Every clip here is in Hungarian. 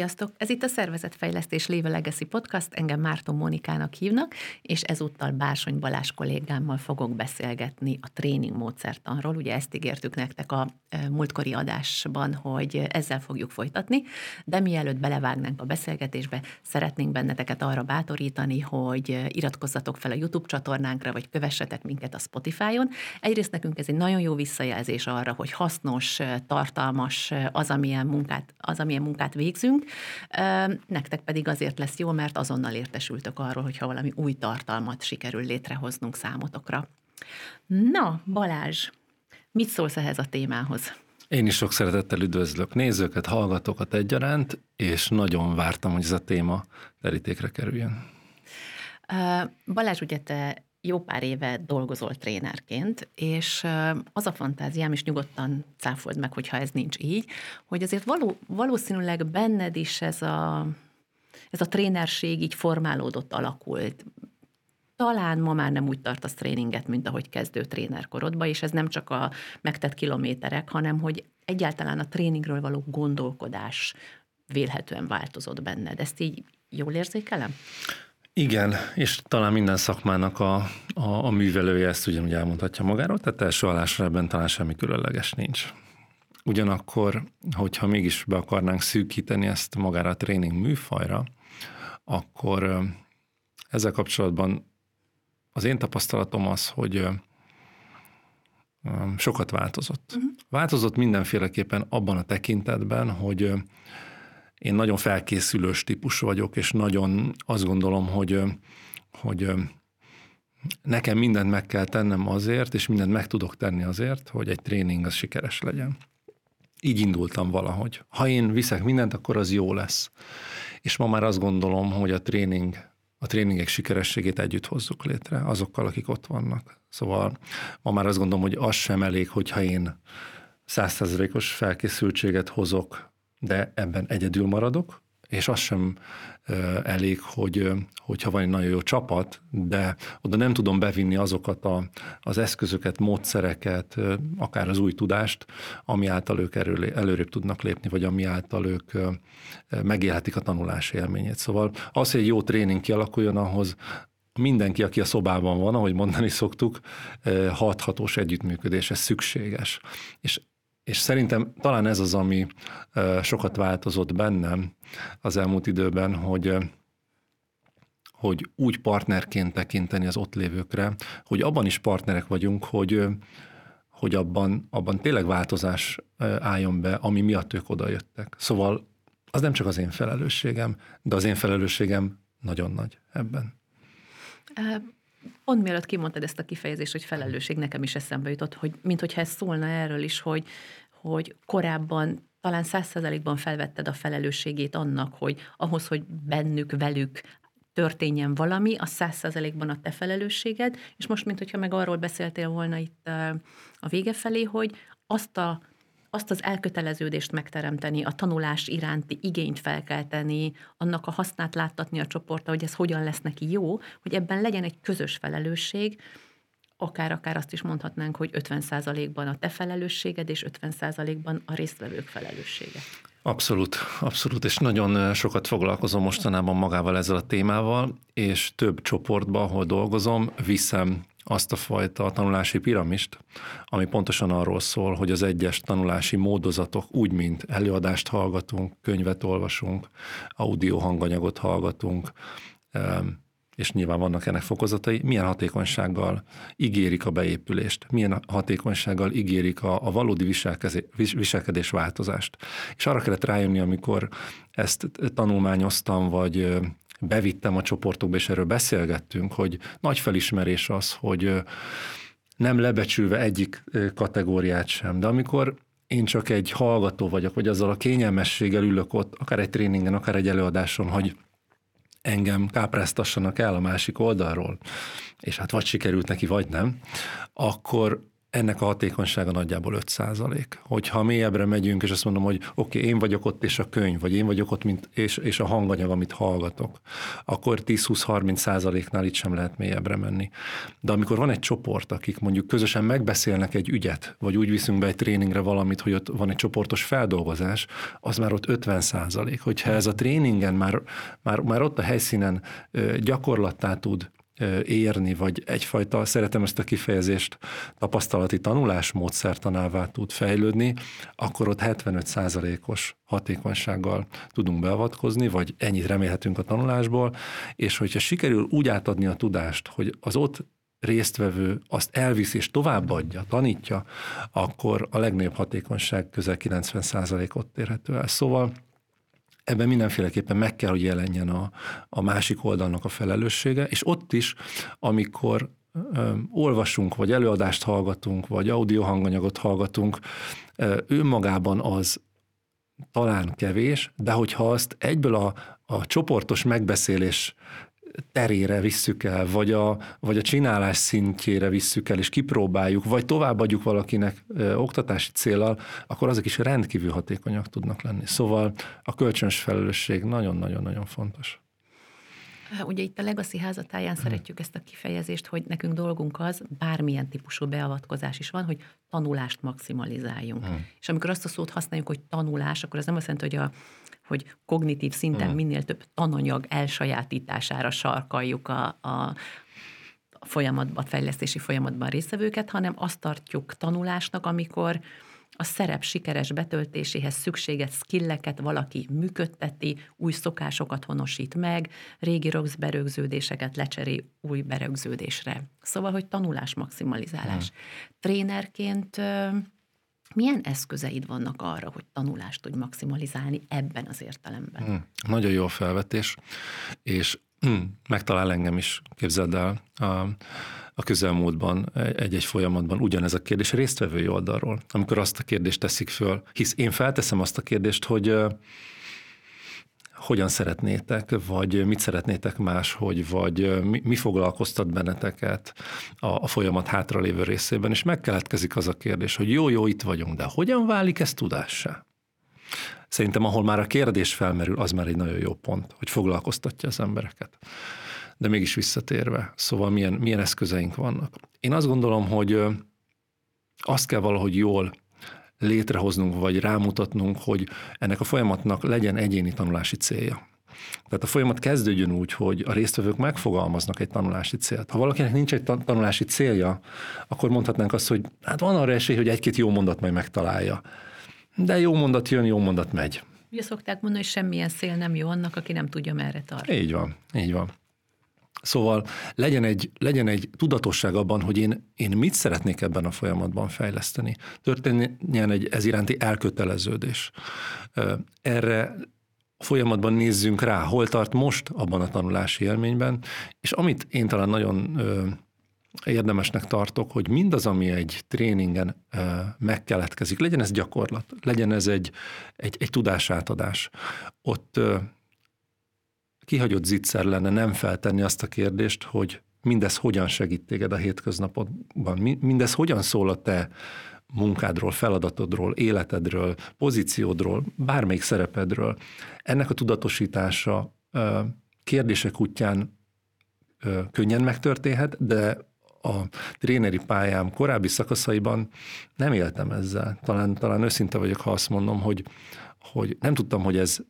Sziasztok! Ez itt a Szervezetfejlesztés Léve Legacy Podcast, engem Márton Mónikának hívnak, és ezúttal Bársony Balázs kollégámmal fogok beszélgetni a tréning módszertanról. Ugye ezt ígértük nektek a e, múltkori adásban, hogy ezzel fogjuk folytatni, de mielőtt belevágnánk a beszélgetésbe, szeretnénk benneteket arra bátorítani, hogy iratkozzatok fel a YouTube csatornánkra, vagy kövessetek minket a Spotify-on. Egyrészt nekünk ez egy nagyon jó visszajelzés arra, hogy hasznos, tartalmas az, amilyen munkát, az, amilyen munkát végzünk, nektek pedig azért lesz jó, mert azonnal értesültök arról, hogyha valami új tartalmat sikerül létrehoznunk számotokra. Na, Balázs, mit szólsz ehhez a témához? Én is sok szeretettel üdvözlök nézőket, hallgatókat egyaránt, és nagyon vártam, hogy ez a téma terítékre kerüljön. Balázs, ugye te jó pár éve dolgozol trénerként, és az a fantáziám, és nyugodtan cáfold meg, hogyha ez nincs így, hogy azért való, valószínűleg benned is ez a, ez a trénerség így formálódott, alakult. Talán ma már nem úgy tartasz tréninget, mint ahogy kezdő trénerkorodban, és ez nem csak a megtett kilométerek, hanem hogy egyáltalán a tréningről való gondolkodás vélhetően változott benned. Ezt így jól érzékelem? Igen, és talán minden szakmának a, a, a művelője ezt ugyanúgy elmondhatja magáról, tehát első állásra ebben talán semmi különleges nincs. Ugyanakkor, hogyha mégis be akarnánk szűkíteni ezt magára a tréning műfajra, akkor ezzel kapcsolatban az én tapasztalatom az, hogy sokat változott. Uh-huh. Változott mindenféleképpen abban a tekintetben, hogy én nagyon felkészülős típus vagyok, és nagyon azt gondolom, hogy, hogy nekem mindent meg kell tennem azért, és mindent meg tudok tenni azért, hogy egy tréning az sikeres legyen. Így indultam valahogy. Ha én viszek mindent, akkor az jó lesz. És ma már azt gondolom, hogy a tréning, a tréningek sikerességét együtt hozzuk létre azokkal, akik ott vannak. Szóval ma már azt gondolom, hogy az sem elég, hogyha én százszerzelékos felkészültséget hozok de ebben egyedül maradok, és az sem elég, hogy, hogyha van egy nagyon jó csapat, de oda nem tudom bevinni azokat a, az eszközöket, módszereket, akár az új tudást, ami által ők erő, előrébb tudnak lépni, vagy ami által ők megélhetik a tanulási élményét. Szóval az, hogy egy jó tréning kialakuljon, ahhoz mindenki, aki a szobában van, ahogy mondani szoktuk, hathatós együttműködés, ez szükséges. És és szerintem talán ez az, ami sokat változott bennem az elmúlt időben, hogy hogy úgy partnerként tekinteni az ott lévőkre, hogy abban is partnerek vagyunk, hogy, hogy abban, abban tényleg változás álljon be, ami miatt ők odajöttek. Szóval az nem csak az én felelősségem, de az én felelősségem nagyon nagy ebben. Pont mielőtt kimondtad ezt a kifejezést, hogy felelősség, nekem is eszembe jutott, hogy minthogyha ez szólna erről is, hogy, hogy korábban talán százszerzalékban felvetted a felelősségét annak, hogy ahhoz, hogy bennük, velük történjen valami, a százszerzalékban a te felelősséged, és most, mint hogyha meg arról beszéltél volna itt a vége felé, hogy azt a azt az elköteleződést megteremteni, a tanulás iránti igényt felkelteni, annak a hasznát láttatni a csoportra, hogy ez hogyan lesz neki jó, hogy ebben legyen egy közös felelősség, akár-akár azt is mondhatnánk, hogy 50%-ban a te felelősséged, és 50%-ban a résztvevők felelőssége. Abszolút, abszolút, és nagyon sokat foglalkozom mostanában magával ezzel a témával, és több csoportban, ahol dolgozom, viszem azt a fajta tanulási piramist, ami pontosan arról szól, hogy az egyes tanulási módozatok úgy, mint előadást hallgatunk, könyvet olvasunk, audio hanganyagot hallgatunk, és nyilván vannak ennek fokozatai, milyen hatékonysággal ígérik a beépülést, milyen hatékonysággal ígérik a, a valódi viselkedés változást. És arra kellett rájönni, amikor ezt tanulmányoztam, vagy bevittem a csoportokba, és erről beszélgettünk, hogy nagy felismerés az, hogy nem lebecsülve egyik kategóriát sem, de amikor én csak egy hallgató vagyok, vagy azzal a kényelmességgel ülök ott, akár egy tréningen, akár egy előadáson, hogy engem kápráztassanak el a másik oldalról, és hát vagy sikerült neki, vagy nem, akkor, ennek a hatékonysága nagyjából 5 százalék. Hogyha mélyebbre megyünk, és azt mondom, hogy oké, okay, én vagyok ott, és a könyv, vagy én vagyok ott, mint, és, és a hanganyag, amit hallgatok, akkor 10-20-30 százaléknál itt sem lehet mélyebbre menni. De amikor van egy csoport, akik mondjuk közösen megbeszélnek egy ügyet, vagy úgy viszünk be egy tréningre valamit, hogy ott van egy csoportos feldolgozás, az már ott 50 százalék. Hogyha ez a tréningen már, már, már ott a helyszínen gyakorlattá tud érni, vagy egyfajta, szeretem ezt a kifejezést, tapasztalati tanulás módszertanává tud fejlődni, akkor ott 75%-os hatékonysággal tudunk beavatkozni, vagy ennyit remélhetünk a tanulásból, és hogyha sikerül úgy átadni a tudást, hogy az ott résztvevő azt elvisz és továbbadja, tanítja, akkor a legnagyobb hatékonyság közel 90%-ot érhető el. Szóval ebben mindenféleképpen meg kell, hogy jelenjen a, a másik oldalnak a felelőssége, és ott is, amikor olvasunk, vagy előadást hallgatunk, vagy audio hanganyagot hallgatunk, ö, önmagában az talán kevés, de hogyha azt egyből a, a csoportos megbeszélés terére visszük el, vagy a, vagy a csinálás szintjére visszük el, és kipróbáljuk, vagy továbbadjuk valakinek ö, oktatási célral, akkor azok is rendkívül hatékonyak tudnak lenni. Szóval a kölcsönös felelősség nagyon-nagyon-nagyon fontos. Ugye itt a Legacy házatáján hmm. szeretjük ezt a kifejezést, hogy nekünk dolgunk az, bármilyen típusú beavatkozás is van, hogy tanulást maximalizáljunk. Hmm. És amikor azt a szót használjuk, hogy tanulás, akkor ez nem azt jelenti, hogy a hogy kognitív szinten mm. minél több tananyag elsajátítására sarkaljuk a, a, folyamatban, a fejlesztési folyamatban résztvevőket, hanem azt tartjuk tanulásnak, amikor a szerep sikeres betöltéséhez szükséges skilleket valaki működteti, új szokásokat honosít meg, régi rossz berögződéseket lecserél új berögződésre. Szóval, hogy tanulás maximalizálás. Mm. Trénerként milyen eszközeid vannak arra, hogy tanulást tudj maximalizálni ebben az értelemben? Hmm, nagyon jó felvetés, és hmm, megtalál engem is, képzeld el, a, a közelmúltban egy-egy folyamatban ugyanez a kérdés résztvevői oldalról. Amikor azt a kérdést teszik föl, hisz én felteszem azt a kérdést, hogy hogyan szeretnétek, vagy mit szeretnétek máshogy, vagy mi, mi foglalkoztat benneteket a, a folyamat hátralévő részében, és megkeletkezik az a kérdés, hogy jó, jó, itt vagyunk, de hogyan válik ez tudássá? Szerintem, ahol már a kérdés felmerül, az már egy nagyon jó pont, hogy foglalkoztatja az embereket. De mégis visszatérve, szóval milyen, milyen eszközeink vannak. Én azt gondolom, hogy azt kell valahogy jól létrehoznunk, vagy rámutatnunk, hogy ennek a folyamatnak legyen egyéni tanulási célja. Tehát a folyamat kezdődjön úgy, hogy a résztvevők megfogalmaznak egy tanulási célt. Ha valakinek nincs egy tanulási célja, akkor mondhatnánk azt, hogy hát van arra esély, hogy egy-két jó mondat majd megtalálja. De jó mondat jön, jó mondat megy. Ugye szokták mondani, hogy semmilyen szél nem jó annak, aki nem tudja merre tart. Így van, így van. Szóval legyen egy, legyen egy tudatosság abban, hogy én, én mit szeretnék ebben a folyamatban fejleszteni. Történjen egy ez iránti elköteleződés. Erre folyamatban nézzünk rá, hol tart most abban a tanulási élményben, és amit én talán nagyon érdemesnek tartok, hogy mindaz, ami egy tréningen megkeletkezik, legyen ez gyakorlat, legyen ez egy, egy, egy tudásátadás, ott kihagyott zicser lenne nem feltenni azt a kérdést, hogy mindez hogyan segít téged a hétköznapodban, mindez hogyan szól a te munkádról, feladatodról, életedről, pozíciódról, bármelyik szerepedről. Ennek a tudatosítása kérdések útján könnyen megtörténhet, de a tréneri pályám korábbi szakaszaiban nem éltem ezzel. Talán, talán őszinte vagyok, ha azt mondom, hogy, hogy nem tudtam, hogy ez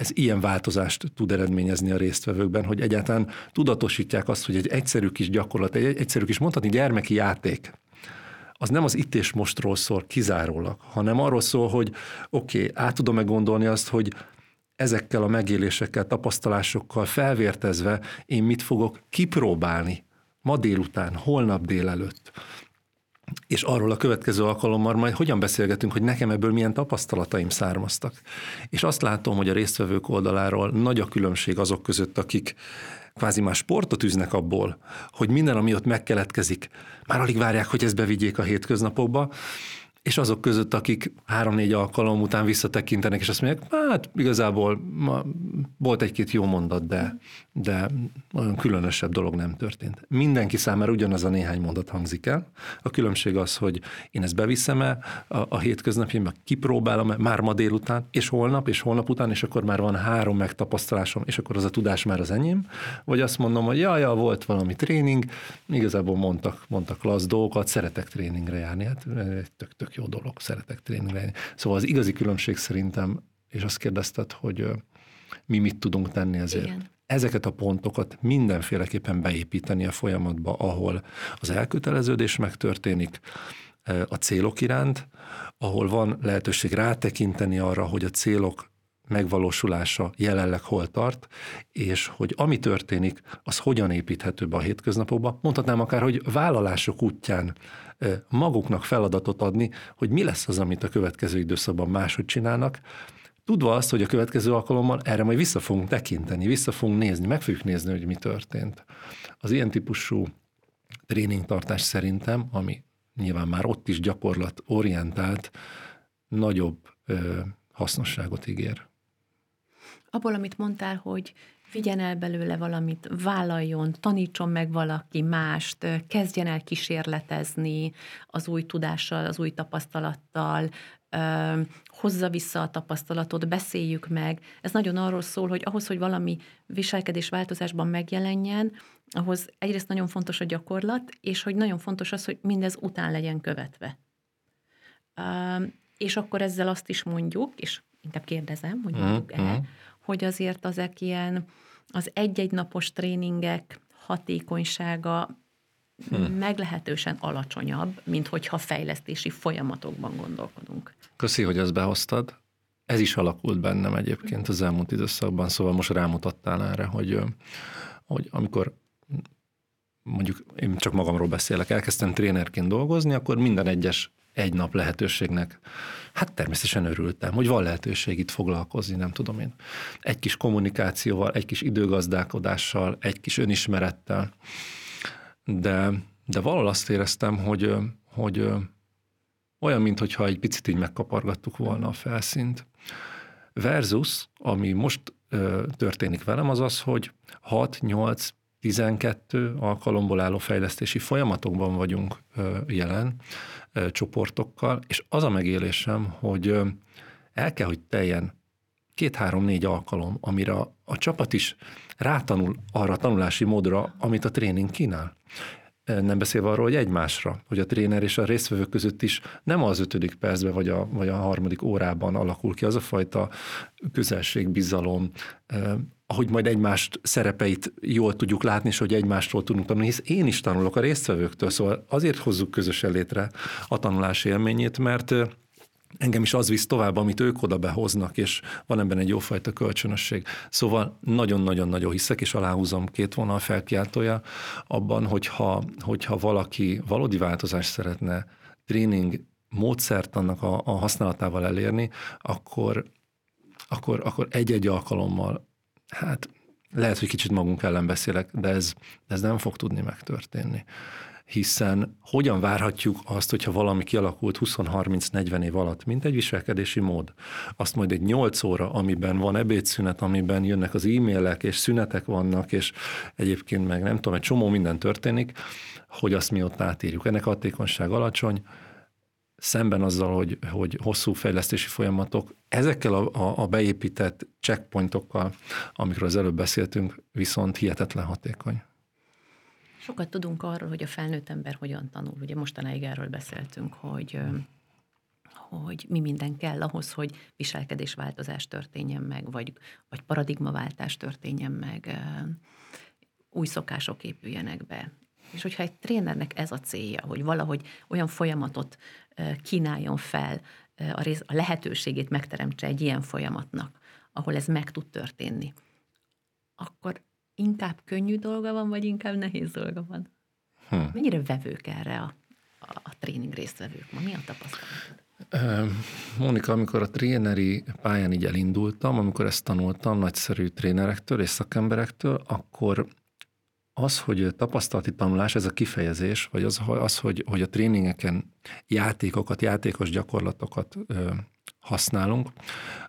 ez ilyen változást tud eredményezni a résztvevőkben, hogy egyáltalán tudatosítják azt, hogy egy egyszerű kis gyakorlat, egy egyszerű kis mondhatni gyermeki játék, az nem az itt és mostról szól kizárólag, hanem arról szól, hogy oké, okay, át tudom-e gondolni azt, hogy ezekkel a megélésekkel, tapasztalásokkal felvértezve én mit fogok kipróbálni ma délután, holnap délelőtt és arról a következő alkalommal majd hogyan beszélgetünk, hogy nekem ebből milyen tapasztalataim származtak. És azt látom, hogy a résztvevők oldaláról nagy a különbség azok között, akik kvázi már sportot üznek abból, hogy minden, ami ott megkeletkezik, már alig várják, hogy ezt bevigyék a hétköznapokba, és azok között, akik három-négy alkalom után visszatekintenek, és azt mondják, hát igazából ma volt egy-két jó mondat, de, de olyan különösebb dolog nem történt. Mindenki számára ugyanaz a néhány mondat hangzik el. A különbség az, hogy én ezt beviszem-e a, a hétköznapjaimban, kipróbálom-e már ma délután, és holnap, és holnap után, és akkor már van három megtapasztalásom, és akkor az a tudás már az enyém, vagy azt mondom, hogy ja, ja, volt valami tréning, igazából mondtak, mondtak lasz dolgokat, szeretek tréningre járni, hát tök, tök jó dolog, szeretek tréningre. Szóval az igazi különbség szerintem, és azt kérdezted, hogy mi mit tudunk tenni ezért. Igen ezeket a pontokat mindenféleképpen beépíteni a folyamatba, ahol az elköteleződés megtörténik a célok iránt, ahol van lehetőség rátekinteni arra, hogy a célok megvalósulása jelenleg hol tart, és hogy ami történik, az hogyan építhető be a hétköznapokba. Mondhatnám akár, hogy vállalások útján maguknak feladatot adni, hogy mi lesz az, amit a következő időszakban máshogy csinálnak, tudva azt, hogy a következő alkalommal erre majd vissza fogunk tekinteni, vissza fogunk nézni, meg fogjuk nézni, hogy mi történt. Az ilyen típusú tréningtartás szerintem, ami nyilván már ott is gyakorlat orientált, nagyobb ö, hasznosságot ígér. Abból, amit mondtál, hogy vigyen el belőle valamit, vállaljon, tanítson meg valaki mást, kezdjen el kísérletezni az új tudással, az új tapasztalattal, hozza vissza a tapasztalatot, beszéljük meg. Ez nagyon arról szól, hogy ahhoz, hogy valami viselkedés változásban megjelenjen, ahhoz egyrészt nagyon fontos a gyakorlat, és hogy nagyon fontos az, hogy mindez után legyen követve. És akkor ezzel azt is mondjuk, és inkább kérdezem, hogy mondjuk-e, mm-hmm. Hogy azért azek ilyen az egy-egy napos tréningek hatékonysága hmm. meglehetősen alacsonyabb, mint hogyha fejlesztési folyamatokban gondolkodunk. Köszi, hogy ezt behoztad. Ez is alakult bennem egyébként az elmúlt időszakban, szóval most rámutattál erre, hogy, hogy amikor mondjuk én csak magamról beszélek, elkezdtem trénerként dolgozni, akkor minden egyes egy nap lehetőségnek, hát természetesen örültem, hogy van lehetőség itt foglalkozni, nem tudom én. Egy kis kommunikációval, egy kis időgazdálkodással, egy kis önismerettel, de, de valahol azt éreztem, hogy, hogy olyan, mintha egy picit így megkapargattuk volna a felszínt. Versus, ami most történik velem, az az, hogy 6-8 12 alkalomból álló fejlesztési folyamatokban vagyunk jelen csoportokkal, és az a megélésem, hogy el kell, hogy teljen két-három-négy alkalom, amire a, csapat is rátanul arra a tanulási módra, amit a tréning kínál. Nem beszélve arról, hogy egymásra, hogy a tréner és a résztvevők között is nem az ötödik percben vagy a, vagy a harmadik órában alakul ki az a fajta közelség, bizalom, ahogy majd egymást szerepeit jól tudjuk látni, és hogy egymástól tudunk tanulni, hisz én is tanulok a résztvevőktől, szóval azért hozzuk közösen létre a tanulás élményét, mert engem is az visz tovább, amit ők oda behoznak, és van ebben egy jófajta kölcsönösség. Szóval nagyon-nagyon-nagyon hiszek, és aláhúzom két vonal felkiáltója abban, hogyha, hogyha valaki valódi változást szeretne tréning módszert annak a, a használatával elérni, akkor, akkor, akkor egy-egy alkalommal hát lehet, hogy kicsit magunk ellen beszélek, de ez, ez nem fog tudni megtörténni. Hiszen hogyan várhatjuk azt, hogyha valami kialakult 20-30-40 év alatt, mint egy viselkedési mód, azt majd egy 8 óra, amiben van ebédszünet, amiben jönnek az e-mailek, és szünetek vannak, és egyébként meg nem tudom, egy csomó minden történik, hogy azt mi ott átírjuk. Ennek hatékonyság alacsony, szemben azzal, hogy, hogy hosszú fejlesztési folyamatok, ezekkel a, a, a beépített checkpointokkal, amikről az előbb beszéltünk, viszont hihetetlen hatékony. Sokat tudunk arról, hogy a felnőtt ember hogyan tanul. Ugye mostanáig erről beszéltünk, hogy hogy mi minden kell ahhoz, hogy viselkedésváltozás történjen meg, vagy, vagy paradigmaváltás történjen meg, új szokások épüljenek be. És hogyha egy trénernek ez a célja, hogy valahogy olyan folyamatot kínáljon fel, a, rész, a lehetőségét megteremtse egy ilyen folyamatnak, ahol ez meg tud történni, akkor inkább könnyű dolga van, vagy inkább nehéz dolga van? Hm. Mennyire vevők erre a, a, a tréning résztvevők ma? Mi a tapasztalat? Mónika, amikor a tréneri pályán így elindultam, amikor ezt tanultam nagyszerű trénerektől és szakemberektől, akkor az, hogy tapasztalati tanulás, ez a kifejezés, vagy az, az hogy, hogy a tréningeken játékokat, játékos gyakorlatokat ö, használunk,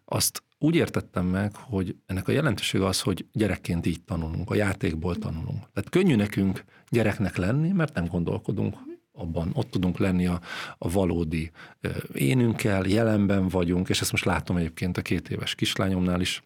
azt úgy értettem meg, hogy ennek a jelentősége az, hogy gyerekként így tanulunk, a játékból tanulunk. Tehát könnyű nekünk gyereknek lenni, mert nem gondolkodunk abban, ott tudunk lenni a, a valódi énünkkel, jelenben vagyunk, és ezt most látom egyébként a két éves kislányomnál is,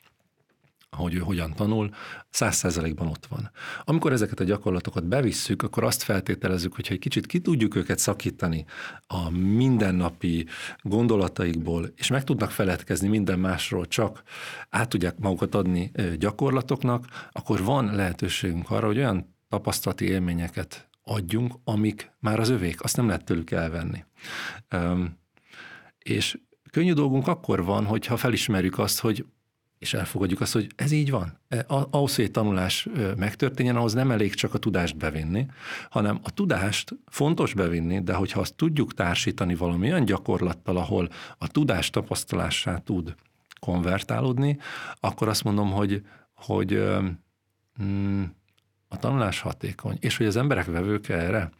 hogy ő hogyan tanul, száz százalékban ott van. Amikor ezeket a gyakorlatokat bevisszük, akkor azt feltételezzük, hogyha egy kicsit ki tudjuk őket szakítani a mindennapi gondolataikból, és meg tudnak feledkezni minden másról, csak át tudják magukat adni gyakorlatoknak, akkor van lehetőségünk arra, hogy olyan tapasztalati élményeket adjunk, amik már az övék, azt nem lehet tőlük elvenni. És könnyű dolgunk akkor van, hogyha felismerjük azt, hogy és elfogadjuk azt, hogy ez így van. E, ahhoz, hogy egy tanulás megtörténjen, ahhoz nem elég csak a tudást bevinni, hanem a tudást fontos bevinni, de hogyha azt tudjuk társítani valami olyan gyakorlattal, ahol a tudás tapasztalását tud konvertálódni, akkor azt mondom, hogy, hogy mm, a tanulás hatékony. És hogy az emberek vevők erre,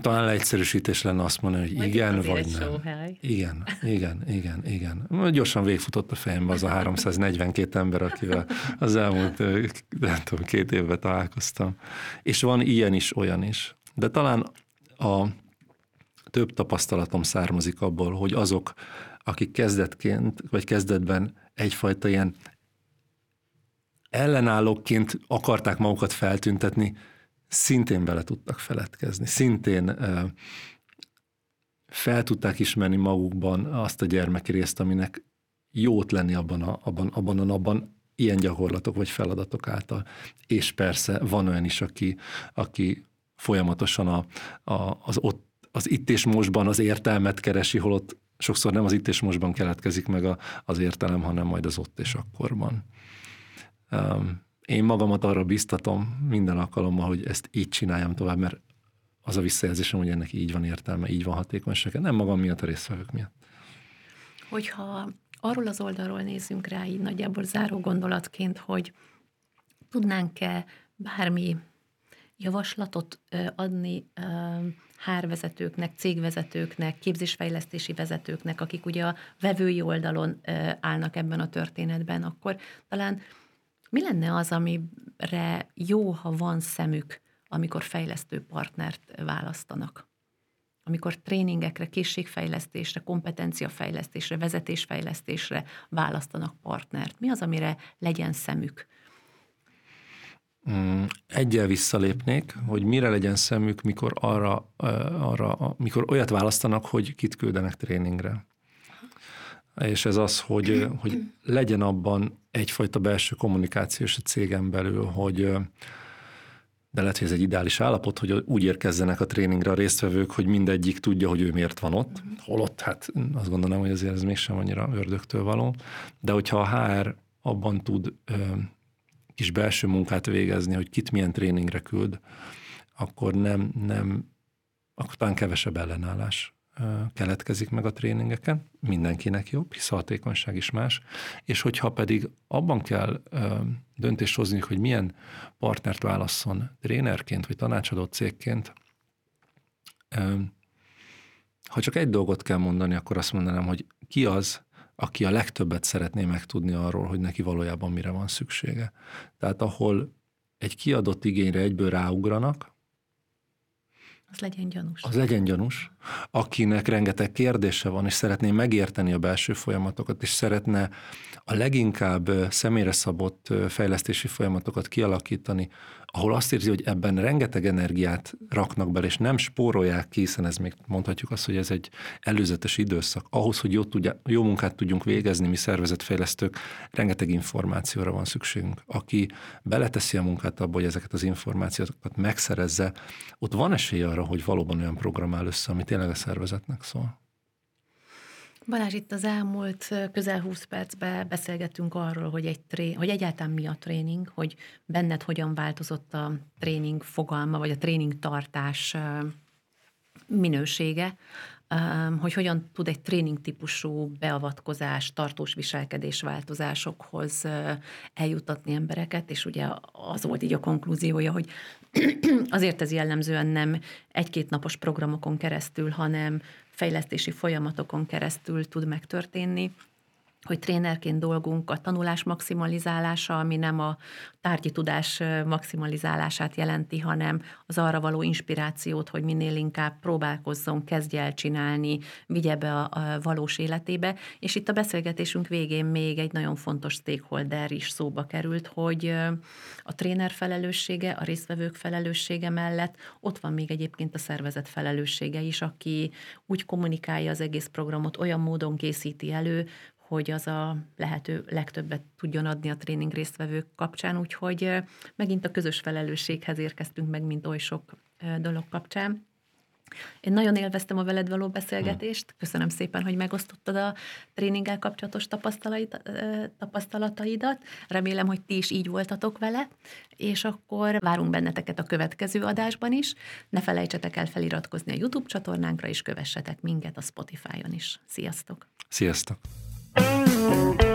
talán leegyszerűsítés lenne azt mondani, hogy igen, vagy nem. Igen, igen, igen, igen. Gyorsan végfutott a fejembe az a 342 ember, akivel az elmúlt nem tudom, két évben találkoztam. És van ilyen is, olyan is. De talán a több tapasztalatom származik abból, hogy azok, akik kezdetként, vagy kezdetben egyfajta ilyen ellenállóként akarták magukat feltüntetni, szintén bele tudtak feledkezni, szintén fel tudták ismerni magukban azt a gyermeki részt, aminek jót lenni abban a, abban, abban a napban, ilyen gyakorlatok vagy feladatok által. És persze van olyan is, aki, aki folyamatosan a, a, az, ott, az itt és mostban az értelmet keresi, holott sokszor nem az itt és mostban keletkezik meg a, az értelem, hanem majd az ott és akkorban. Um, én magamat arra biztatom minden alkalommal, hogy ezt így csináljam tovább, mert az a visszajelzésem, hogy ennek így van értelme, így van hatékonysága, nem magam miatt, a résztvevők miatt. Hogyha arról az oldalról nézzünk rá, így nagyjából záró gondolatként, hogy tudnánk-e bármi javaslatot adni hárvezetőknek, cégvezetőknek, képzésfejlesztési vezetőknek, akik ugye a vevői oldalon állnak ebben a történetben, akkor talán mi lenne az, amire jó, ha van szemük, amikor fejlesztő partnert választanak? Amikor tréningekre, készségfejlesztésre, kompetenciafejlesztésre, vezetésfejlesztésre választanak partnert. Mi az, amire legyen szemük? Mm, egyel visszalépnék, hogy mire legyen szemük, mikor, arra, arra, mikor olyat választanak, hogy kit küldenek tréningre és ez az, hogy, hogy legyen abban egyfajta belső kommunikációs a cégen belül, hogy de lehet, hogy ez egy ideális állapot, hogy úgy érkezzenek a tréningre a résztvevők, hogy mindegyik tudja, hogy ő miért van ott. Holott, hát azt gondolom, hogy azért ez mégsem annyira ördögtől való. De hogyha a HR abban tud ö, kis belső munkát végezni, hogy kit milyen tréningre küld, akkor nem, nem akkor talán kevesebb ellenállás keletkezik meg a tréningeken, mindenkinek jobb, hisz a hatékonyság is más, és hogyha pedig abban kell döntést hozni, hogy milyen partnert válasszon trénerként vagy tanácsadó cégként, ha csak egy dolgot kell mondani, akkor azt mondanám, hogy ki az, aki a legtöbbet szeretné megtudni arról, hogy neki valójában mire van szüksége. Tehát ahol egy kiadott igényre egyből ráugranak, az legyen gyanús. Az legyen gyanús, akinek rengeteg kérdése van, és szeretné megérteni a belső folyamatokat, és szeretne a leginkább személyre szabott fejlesztési folyamatokat kialakítani, ahol azt érzi, hogy ebben rengeteg energiát raknak bele, és nem spórolják ki, hiszen ez még mondhatjuk azt, hogy ez egy előzetes időszak. Ahhoz, hogy jó, tudja, jó munkát tudjunk végezni, mi szervezetfejlesztők, rengeteg információra van szükségünk. Aki beleteszi a munkát abba, hogy ezeket az információkat megszerezze, ott van esély arra, hogy valóban olyan program áll össze, ami tényleg a szervezetnek szól. Balázs, itt az elmúlt közel 20 percben beszélgettünk arról, hogy, egy tré- hogy egyáltalán mi a tréning, hogy benned hogyan változott a tréning fogalma, vagy a tréning tartás minősége, hogy hogyan tud egy tréning típusú beavatkozás, tartós viselkedés változásokhoz eljutatni embereket, és ugye az volt így a konklúziója, hogy azért ez jellemzően nem egy-két napos programokon keresztül, hanem fejlesztési folyamatokon keresztül tud megtörténni, hogy trénerként dolgunk a tanulás maximalizálása, ami nem a tárgyi tudás maximalizálását jelenti, hanem az arra való inspirációt, hogy minél inkább próbálkozzon, kezdje el csinálni, vigye be a, a valós életébe. És itt a beszélgetésünk végén még egy nagyon fontos stakeholder is szóba került, hogy a tréner felelőssége, a résztvevők felelőssége mellett ott van még egyébként a szervezet felelőssége is, aki úgy kommunikálja az egész programot, olyan módon készíti elő, hogy az a lehető legtöbbet tudjon adni a tréning résztvevők kapcsán, úgyhogy megint a közös felelősséghez érkeztünk meg, mint oly sok dolog kapcsán. Én nagyon élveztem a veled való beszélgetést, köszönöm szépen, hogy megosztottad a tréninggel kapcsolatos tapasztalataidat. Remélem, hogy ti is így voltatok vele, és akkor várunk benneteket a következő adásban is. Ne felejtsetek el feliratkozni a YouTube csatornánkra, és kövessetek minket a Spotify-on is. Sziasztok! Sziasztok! Thank you.